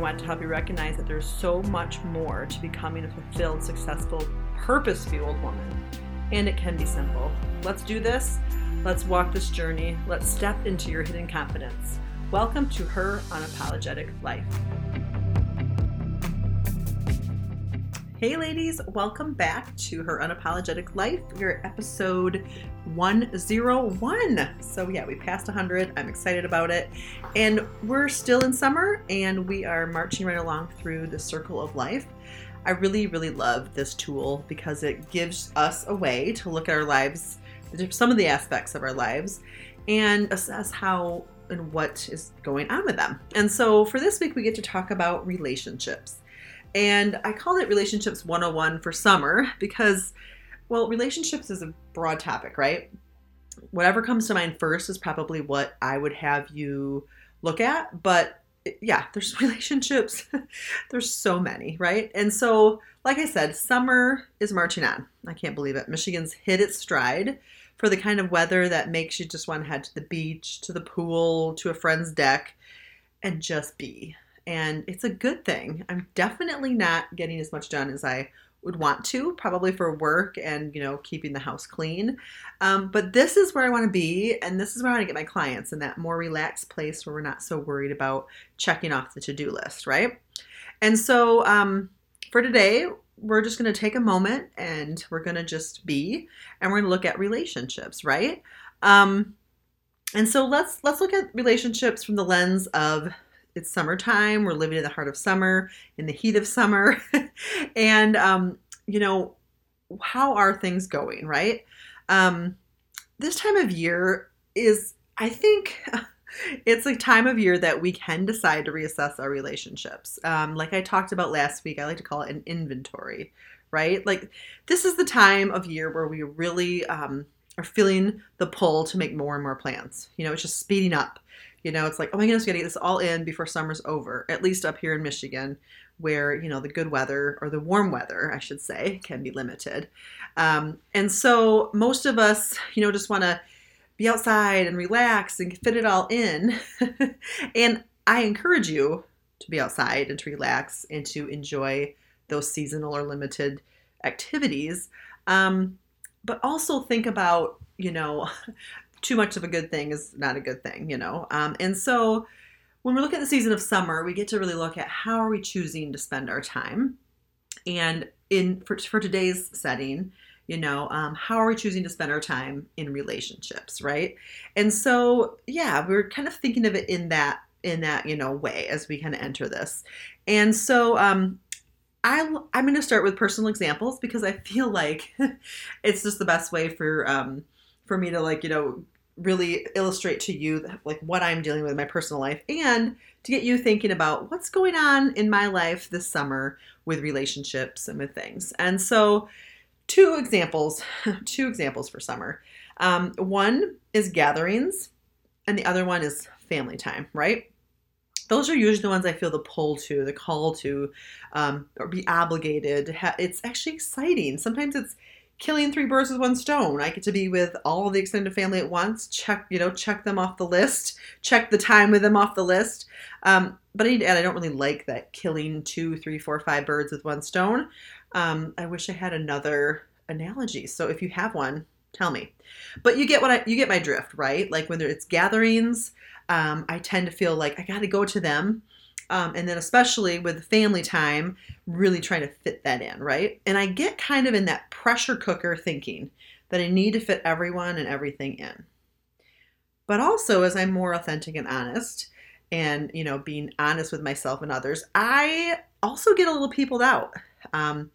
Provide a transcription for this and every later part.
I want to help you recognize that there's so much more to becoming a fulfilled, successful, purpose fueled woman. And it can be simple. Let's do this. Let's walk this journey. Let's step into your hidden confidence. Welcome to Her Unapologetic Life. Hey, ladies, welcome back to Her Unapologetic Life. We're episode 101. So, yeah, we passed 100. I'm excited about it. And we're still in summer and we are marching right along through the circle of life. I really, really love this tool because it gives us a way to look at our lives, some of the aspects of our lives, and assess how and what is going on with them. And so, for this week, we get to talk about relationships. And I called it Relationships 101 for summer because, well, relationships is a broad topic, right? Whatever comes to mind first is probably what I would have you look at. But yeah, there's relationships. there's so many, right? And so, like I said, summer is marching on. I can't believe it. Michigan's hit its stride for the kind of weather that makes you just want to head to the beach, to the pool, to a friend's deck, and just be and it's a good thing. I'm definitely not getting as much done as I would want to, probably for work and you know keeping the house clean. Um, but this is where I want to be, and this is where I want to get my clients in that more relaxed place where we're not so worried about checking off the to-do list, right? And so um, for today, we're just going to take a moment and we're going to just be, and we're going to look at relationships, right? Um, and so let's let's look at relationships from the lens of it's summertime. We're living in the heart of summer, in the heat of summer. and, um, you know, how are things going, right? Um, this time of year is, I think, it's a time of year that we can decide to reassess our relationships. Um, like I talked about last week, I like to call it an inventory, right? Like this is the time of year where we really um, are feeling the pull to make more and more plans. You know, it's just speeding up. You know, it's like, oh my goodness, we gotta get this all in before summer's over. At least up here in Michigan, where you know the good weather or the warm weather, I should say, can be limited. Um, and so most of us, you know, just want to be outside and relax and fit it all in. and I encourage you to be outside and to relax and to enjoy those seasonal or limited activities. Um, but also think about, you know, too much of a good thing is not a good thing, you know. Um, and so when we look at the season of summer, we get to really look at how are we choosing to spend our time, and in for, for today's setting, you know, um, how are we choosing to spend our time in relationships, right? And so yeah, we're kind of thinking of it in that in that you know way as we kind of enter this, and so um, I, I'm going to start with personal examples because I feel like it's just the best way for um, for me to like you know really illustrate to you like what I'm dealing with in my personal life and to get you thinking about what's going on in my life this summer with relationships and with things. And so, two examples, two examples for summer. Um, one is gatherings, and the other one is family time. Right? Those are usually the ones I feel the pull to, the call to, um, or be obligated. It's actually exciting. Sometimes it's killing three birds with one stone. I get to be with all the extended family at once. Check, you know, check them off the list. Check the time with them off the list. Um, but I add, I don't really like that killing two, three, four, five birds with one stone. Um, I wish I had another analogy. So if you have one, tell me. But you get what I, you get my drift, right? Like when it's gatherings, um, I tend to feel like I got to go to them um, and then, especially with family time, really trying to fit that in, right? And I get kind of in that pressure cooker thinking that I need to fit everyone and everything in. But also, as I'm more authentic and honest, and you know, being honest with myself and others, I also get a little peopled out um,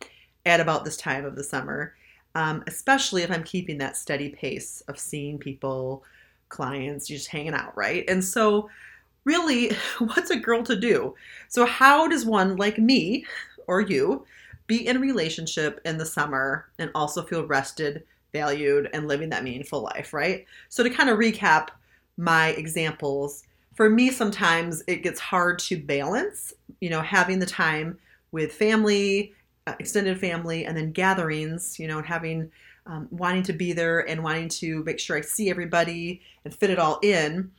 at about this time of the summer, um, especially if I'm keeping that steady pace of seeing people, clients, just hanging out, right? And so really, what's a girl to do? So, how does one like me or you be in a relationship in the summer and also feel rested, valued, and living that meaningful life, right? So, to kind of recap my examples, for me, sometimes it gets hard to balance, you know, having the time with family, uh, extended family, and then gatherings, you know, having um, wanting to be there and wanting to make sure I see everybody and fit it all in.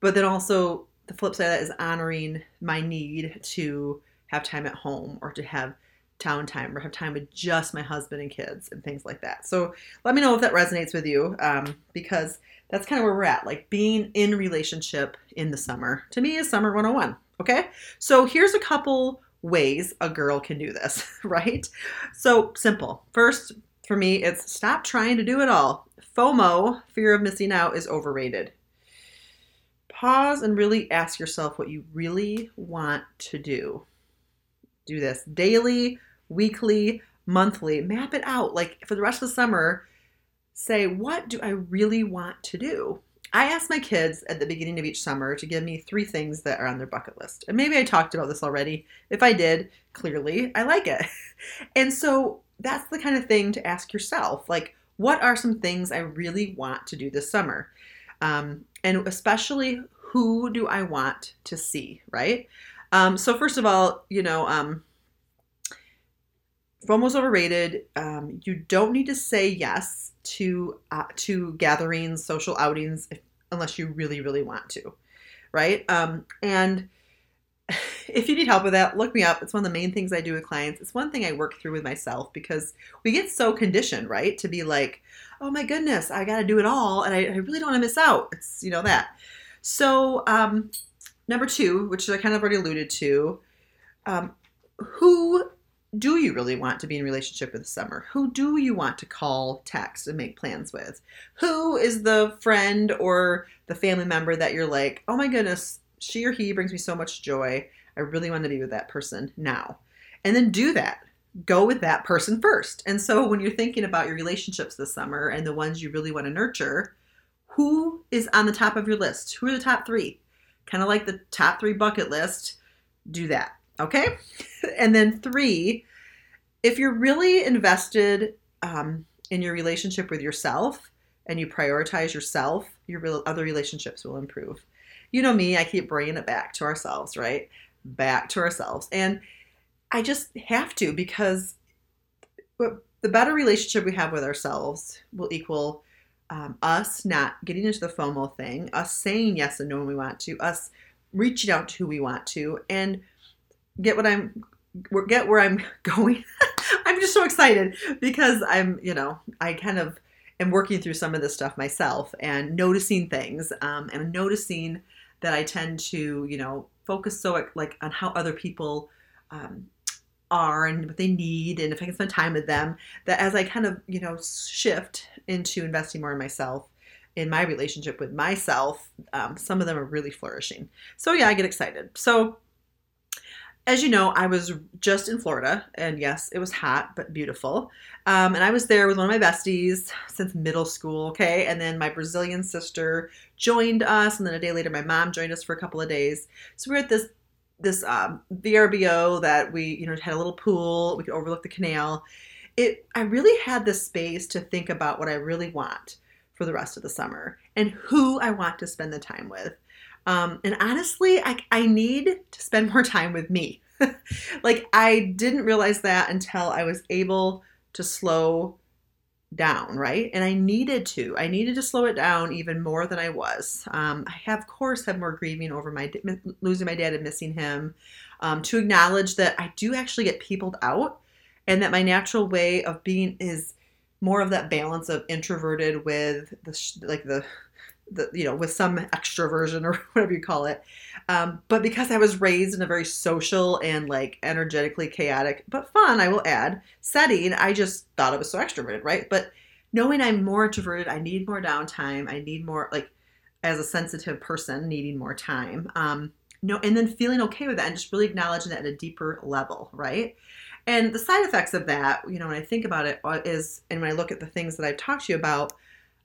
But then also, the flip side of that is honoring my need to have time at home or to have town time or have time with just my husband and kids and things like that. So let me know if that resonates with you um, because that's kind of where we're at. Like being in relationship in the summer to me is summer 101. Okay. So here's a couple ways a girl can do this, right? So simple. First, for me, it's stop trying to do it all. FOMO, fear of missing out, is overrated. Pause and really ask yourself what you really want to do. Do this daily, weekly, monthly. Map it out. Like for the rest of the summer, say, what do I really want to do? I ask my kids at the beginning of each summer to give me three things that are on their bucket list. And maybe I talked about this already. If I did, clearly I like it. And so that's the kind of thing to ask yourself like, what are some things I really want to do this summer? Um, and especially, who do I want to see, right? Um, so, first of all, you know, um, FOMO's overrated. Um, you don't need to say yes to uh, to gatherings, social outings, if, unless you really, really want to, right? Um, and if you need help with that, look me up. It's one of the main things I do with clients. It's one thing I work through with myself because we get so conditioned, right? To be like, oh my goodness, I got to do it all, and I, I really don't want to miss out. It's you know that. So um, number two, which I kind of already alluded to, um, who do you really want to be in relationship with this summer? Who do you want to call, text, and make plans with? Who is the friend or the family member that you're like, oh my goodness, she or he brings me so much joy. I really want to be with that person now. And then do that. Go with that person first. And so when you're thinking about your relationships this summer and the ones you really want to nurture, who is on the top of your list? Who are the top three? Kind of like the top three bucket list. Do that. Okay. and then three, if you're really invested um, in your relationship with yourself and you prioritize yourself, your other relationships will improve. You know me, I keep bringing it back to ourselves, right? Back to ourselves. And I just have to because the better relationship we have with ourselves will equal um, us not getting into the FOMO thing, us saying yes and no when we want to, us reaching out to who we want to, and get what I'm get where I'm going. I'm just so excited because I'm, you know, I kind of am working through some of this stuff myself and noticing things um, and noticing that I tend to, you know, focus so like on how other people um, are and what they need and if I can spend time with them that as I kind of, you know, shift into investing more in myself in my relationship with myself, um, some of them are really flourishing. So yeah, I get excited. So as you know, I was just in Florida, and yes, it was hot but beautiful. Um, and I was there with one of my besties since middle school, okay? And then my Brazilian sister joined us, and then a day later, my mom joined us for a couple of days. So we were at this this um, VRBO that we, you know, had a little pool. We could overlook the canal. It, I really had the space to think about what I really want for the rest of the summer and who I want to spend the time with. Um, and honestly, I, I need to spend more time with me. like, I didn't realize that until I was able to slow down, right? And I needed to. I needed to slow it down even more than I was. Um, I have, of course, had more grieving over my losing my dad and missing him. Um, to acknowledge that I do actually get peopled out, and that my natural way of being is more of that balance of introverted with the like the the, you know, with some extroversion or whatever you call it. Um, but because I was raised in a very social and like energetically chaotic, but fun, I will add, setting, I just thought I was so extroverted, right? But knowing I'm more introverted, I need more downtime. I need more, like, as a sensitive person, needing more time. Um, no, and then feeling okay with that and just really acknowledging that at a deeper level, right? And the side effects of that, you know, when I think about it, uh, and when I look at the things that I've talked to you about,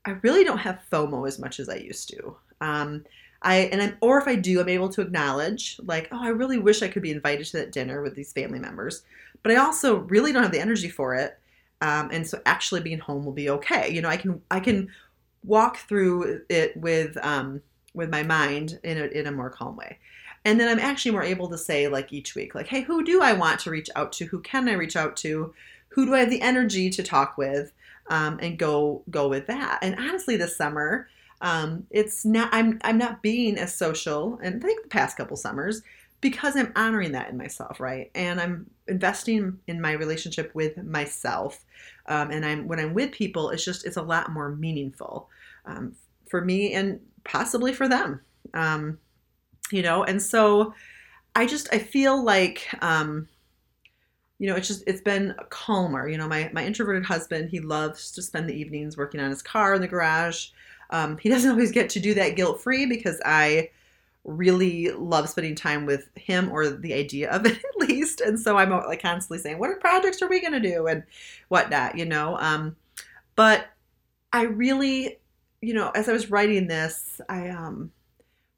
I really don't have FOMO as much as I used to. Um, I and I'm, or if I do, I'm able to acknowledge like, oh, I really wish I could be invited to that dinner with these family members, but I also really don't have the energy for it. Um, and so actually being home will be okay. You know, I can I can walk through it with um, with my mind in a, in a more calm way. And then I'm actually more able to say like each week, like, hey, who do I want to reach out to? Who can I reach out to? Who do I have the energy to talk with? Um, and go go with that. And honestly, this summer, um, it's not I'm I'm not being as social, and I think the past couple summers because I'm honoring that in myself, right? And I'm investing in my relationship with myself. Um, and I'm when I'm with people, it's just it's a lot more meaningful um, for me and possibly for them. Um, you know, and so I just I feel like um, you know, it's just it's been calmer. You know, my my introverted husband, he loves to spend the evenings working on his car in the garage. Um, he doesn't always get to do that guilt free because I really love spending time with him or the idea of it at least. And so I'm like constantly saying, what projects are we going to do and whatnot, you know? Um, but I really, you know, as I was writing this, I um,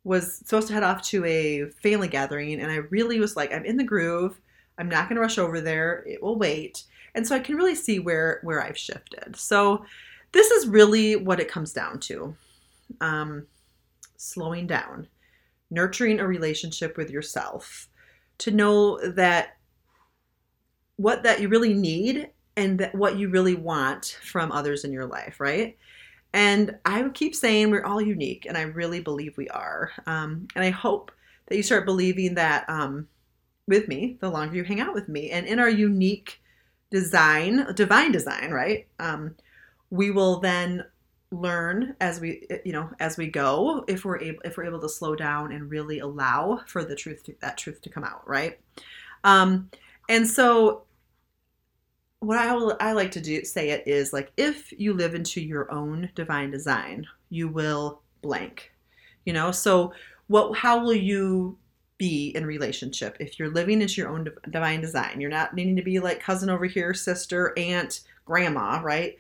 was supposed to head off to a family gathering and I really was like, I'm in the groove. I'm not going to rush over there. It will wait. And so I can really see where where I've shifted. So this is really what it comes down to. Um, slowing down nurturing a relationship with yourself, to know that what that you really need and that what you really want from others in your life, right? And I keep saying we're all unique, and I really believe we are. Um, and I hope that you start believing that um, with me the longer you hang out with me. And in our unique design, divine design, right? Um, we will then learn as we you know as we go if we're able if we're able to slow down and really allow for the truth to, that truth to come out right um and so what I will I like to do say it is like if you live into your own divine design, you will blank. You know, so what how will you be in relationship if you're living into your own divine design? You're not needing to be like cousin over here, sister, aunt, grandma, right?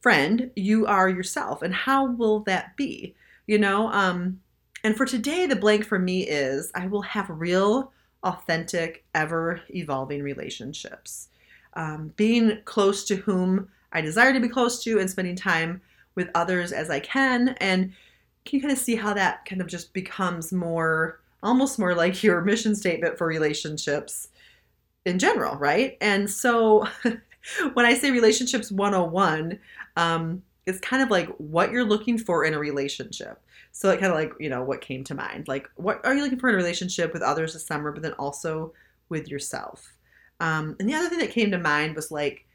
friend, you are yourself. And how will that be? You know, um, and for today, the blank for me is I will have real, authentic, ever evolving relationships. Um, being close to whom I desire to be close to and spending time with others as I can. And can you kind of see how that kind of just becomes more, almost more like your mission statement for relationships in general, right? And so when I say relationships 101, um, it's kind of like what you're looking for in a relationship. So it kind of like, you know, what came to mind. Like, what are you looking for in a relationship with others this summer, but then also with yourself? Um, and the other thing that came to mind was like,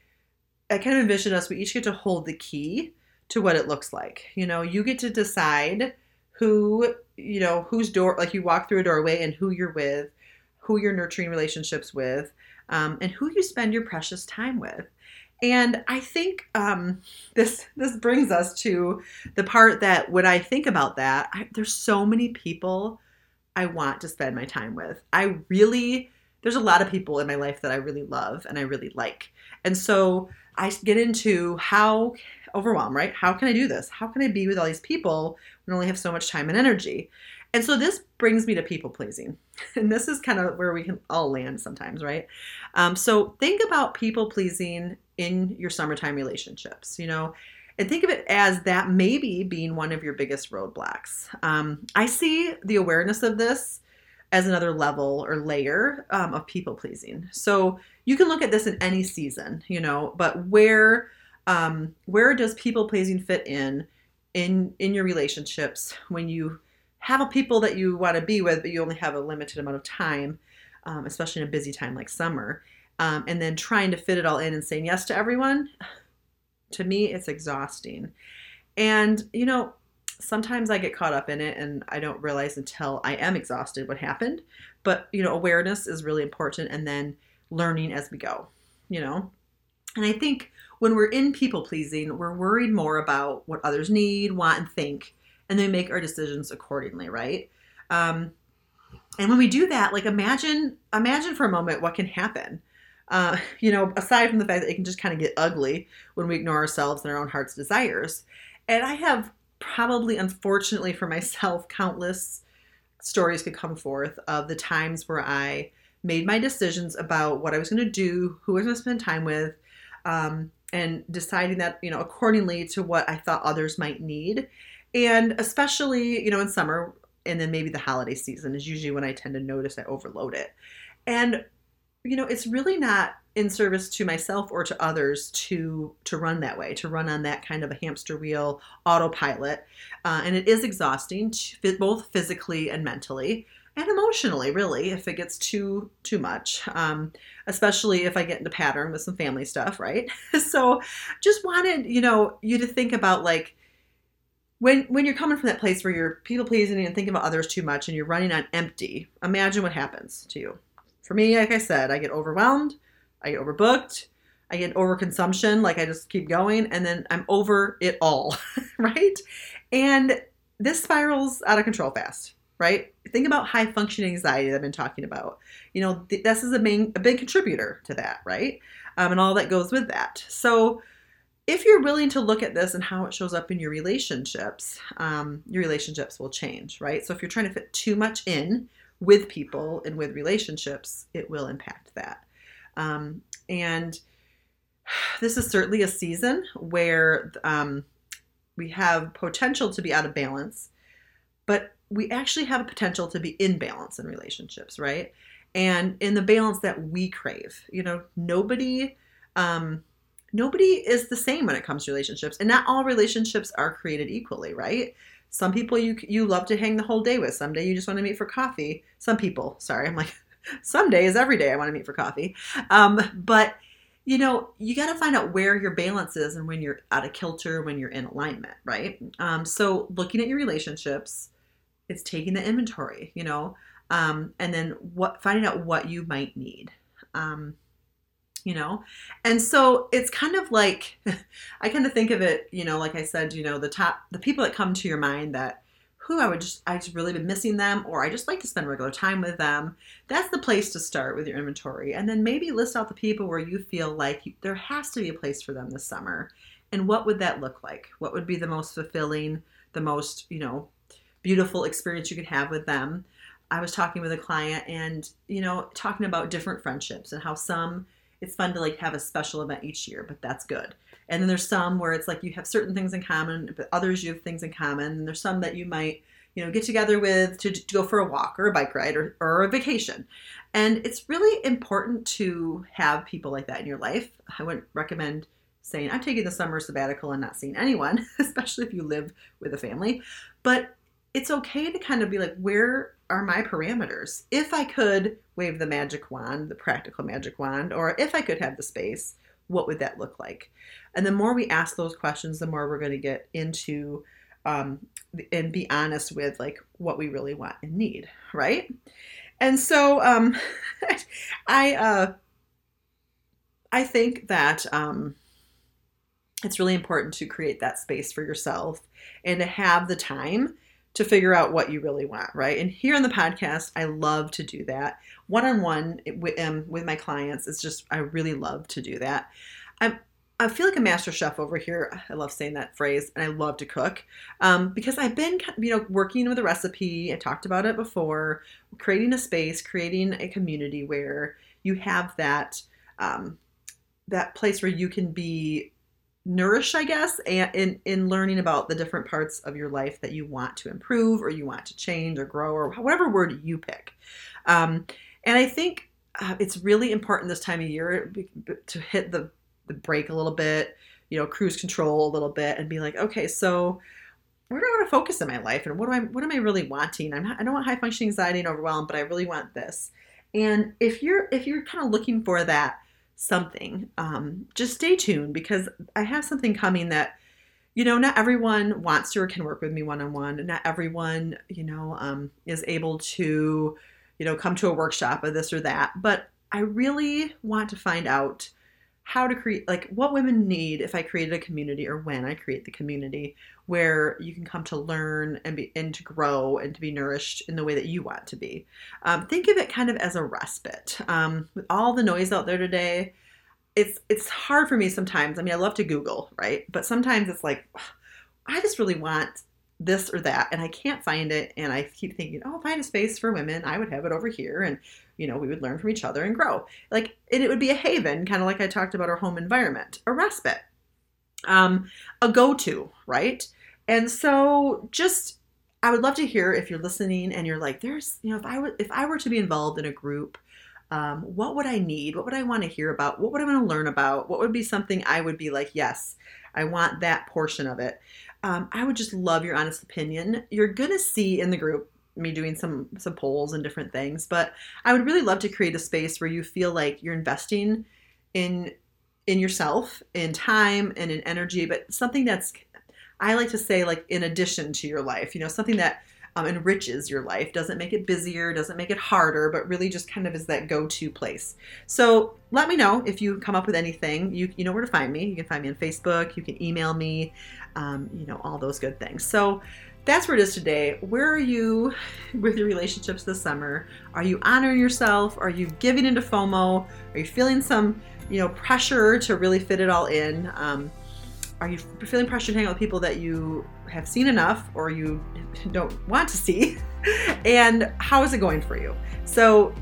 I kind of envisioned us, we each get to hold the key to what it looks like. You know, you get to decide who, you know, whose door, like you walk through a doorway and who you're with, who you're nurturing relationships with, um, and who you spend your precious time with. And I think um, this this brings us to the part that when I think about that, I, there's so many people I want to spend my time with. I really there's a lot of people in my life that I really love and I really like, and so I get into how overwhelmed, right? How can I do this? How can I be with all these people when I only have so much time and energy? And so this brings me to people pleasing. And this is kind of where we can all land sometimes, right? Um, so think about people pleasing in your summertime relationships, you know, and think of it as that maybe being one of your biggest roadblocks. Um, I see the awareness of this as another level or layer um, of people pleasing. So you can look at this in any season, you know, but where um, where does people pleasing fit in in in your relationships when you have a people that you want to be with, but you only have a limited amount of time, um, especially in a busy time like summer um, and then trying to fit it all in and saying yes to everyone, to me, it's exhausting. And, you know, sometimes I get caught up in it and I don't realize until I am exhausted what happened. But, you know, awareness is really important and then learning as we go, you know? And I think when we're in people pleasing, we're worried more about what others need, want, and think, and then make our decisions accordingly, right? Um, and when we do that, like imagine, imagine for a moment what can happen uh, you know, aside from the fact that it can just kind of get ugly when we ignore ourselves and our own heart's desires. And I have probably, unfortunately for myself, countless stories could come forth of the times where I made my decisions about what I was going to do, who I was going to spend time with, um, and deciding that, you know, accordingly to what I thought others might need. And especially, you know, in summer and then maybe the holiday season is usually when I tend to notice I overload it. And, you know, it's really not in service to myself or to others to to run that way to run on that kind of a hamster wheel autopilot uh, and it is exhausting both physically and mentally and emotionally really if it gets too too much um, especially if i get into pattern with some family stuff right so just wanted you know you to think about like when when you're coming from that place where you're people pleasing and thinking about others too much and you're running on empty imagine what happens to you for me like i said i get overwhelmed I get overbooked. I get overconsumption, like I just keep going, and then I'm over it all, right? And this spirals out of control fast, right? Think about high functioning anxiety that I've been talking about. You know, th- this is a main, a big contributor to that, right? Um, and all that goes with that. So, if you're willing to look at this and how it shows up in your relationships, um, your relationships will change, right? So, if you're trying to fit too much in with people and with relationships, it will impact that. Um, and this is certainly a season where um, we have potential to be out of balance, but we actually have a potential to be in balance in relationships, right? And in the balance that we crave. You know, nobody. Um, nobody is the same when it comes to relationships and not all relationships are created equally right some people you you love to hang the whole day with some day you just want to meet for coffee some people sorry i'm like some days, every day, I want to meet for coffee. Um, but you know, you got to find out where your balance is and when you're out of kilter, when you're in alignment, right? Um, so looking at your relationships, it's taking the inventory, you know, um, and then what finding out what you might need. Um, you know and so it's kind of like i kind of think of it you know like i said you know the top the people that come to your mind that who I would just I just really been missing them or I just like to spend regular time with them. That's the place to start with your inventory. And then maybe list out the people where you feel like you, there has to be a place for them this summer. And what would that look like? What would be the most fulfilling, the most, you know, beautiful experience you could have with them? I was talking with a client and, you know, talking about different friendships and how some it's fun to like have a special event each year, but that's good. And then there's some where it's like you have certain things in common, but others you have things in common. And there's some that you might, you know, get together with to, to go for a walk or a bike ride or, or a vacation. And it's really important to have people like that in your life. I wouldn't recommend saying, I'm taking the summer sabbatical and not seeing anyone, especially if you live with a family. But it's okay to kind of be like, where are my parameters? If I could wave the magic wand, the practical magic wand, or if I could have the space, what would that look like? And the more we ask those questions, the more we're going to get into um, and be honest with like what we really want and need, right? And so um, I uh, I think that um, it's really important to create that space for yourself and to have the time to figure out what you really want, right? And here on the podcast, I love to do that. One on one with my clients, it's just, I really love to do that. I'm, I feel like a master chef over here. I love saying that phrase, and I love to cook um, because I've been, you know, working with a recipe. I talked about it before, creating a space, creating a community where you have that um, that place where you can be nourished, I guess, and in in learning about the different parts of your life that you want to improve or you want to change or grow or whatever word you pick. Um, and I think uh, it's really important this time of year to hit the the brake a little bit, you know, cruise control a little bit, and be like, okay, so where do I want to focus in my life, and what do I what am I really wanting? I'm not, I don't want high functioning anxiety and overwhelm, but I really want this. And if you're if you're kind of looking for that something, um, just stay tuned because I have something coming that you know, not everyone wants to or can work with me one on one. Not everyone, you know, um, is able to, you know, come to a workshop of this or that. But I really want to find out how to create like what women need if I created a community or when I create the community where you can come to learn and be and to grow and to be nourished in the way that you want to be. Um, think of it kind of as a respite. Um, with all the noise out there today, it's it's hard for me sometimes. I mean, I love to Google, right? But sometimes it's like I just really want this or that and I can't find it and I keep thinking, "Oh, find a space for women. I would have it over here and you know, we would learn from each other and grow." Like and it would be a haven, kind of like I talked about our home environment, a respite. Um a go-to, right? And so just I would love to hear if you're listening and you're like, there's, you know, if I were if I were to be involved in a group, um, what would I need? What would I want to hear about? What would I want to learn about? What would be something I would be like, yes, I want that portion of it. Um, I would just love your honest opinion. You're gonna see in the group me doing some some polls and different things, but I would really love to create a space where you feel like you're investing in in yourself, in time and in energy, but something that's I like to say like in addition to your life, you know, something that um, enriches your life, doesn't make it busier, doesn't make it harder, but really just kind of is that go-to place. So let me know if you come up with anything. You you know where to find me. You can find me on Facebook. You can email me. Um, you know all those good things. So that's where it is today. Where are you with your relationships this summer? Are you honoring yourself? Are you giving into FOMO? Are you feeling some you know pressure to really fit it all in? Um, are you feeling pressure to hang out with people that you have seen enough or you don't want to see? and how is it going for you? So,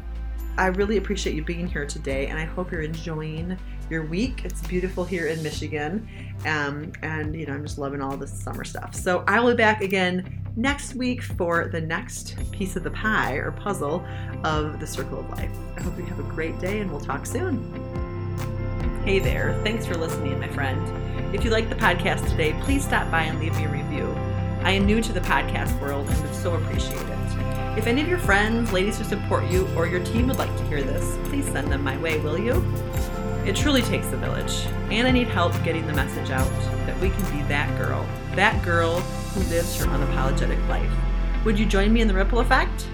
I really appreciate you being here today, and I hope you're enjoying your week. It's beautiful here in Michigan, um, and you know I'm just loving all this summer stuff. So I will be back again next week for the next piece of the pie or puzzle of the Circle of Life. I hope you have a great day, and we'll talk soon. Hey there! Thanks for listening, my friend. If you like the podcast today, please stop by and leave me a review. I am new to the podcast world and would so appreciate it. If any of your friends, ladies who support you, or your team would like to hear this, please send them my way, will you? It truly takes a village, and I need help getting the message out that we can be that girl, that girl who lives her unapologetic life. Would you join me in the ripple effect?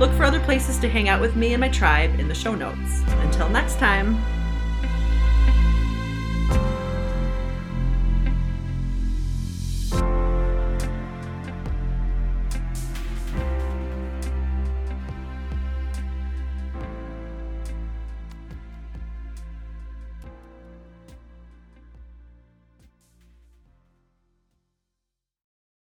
Look for other places to hang out with me and my tribe in the show notes. Until next time.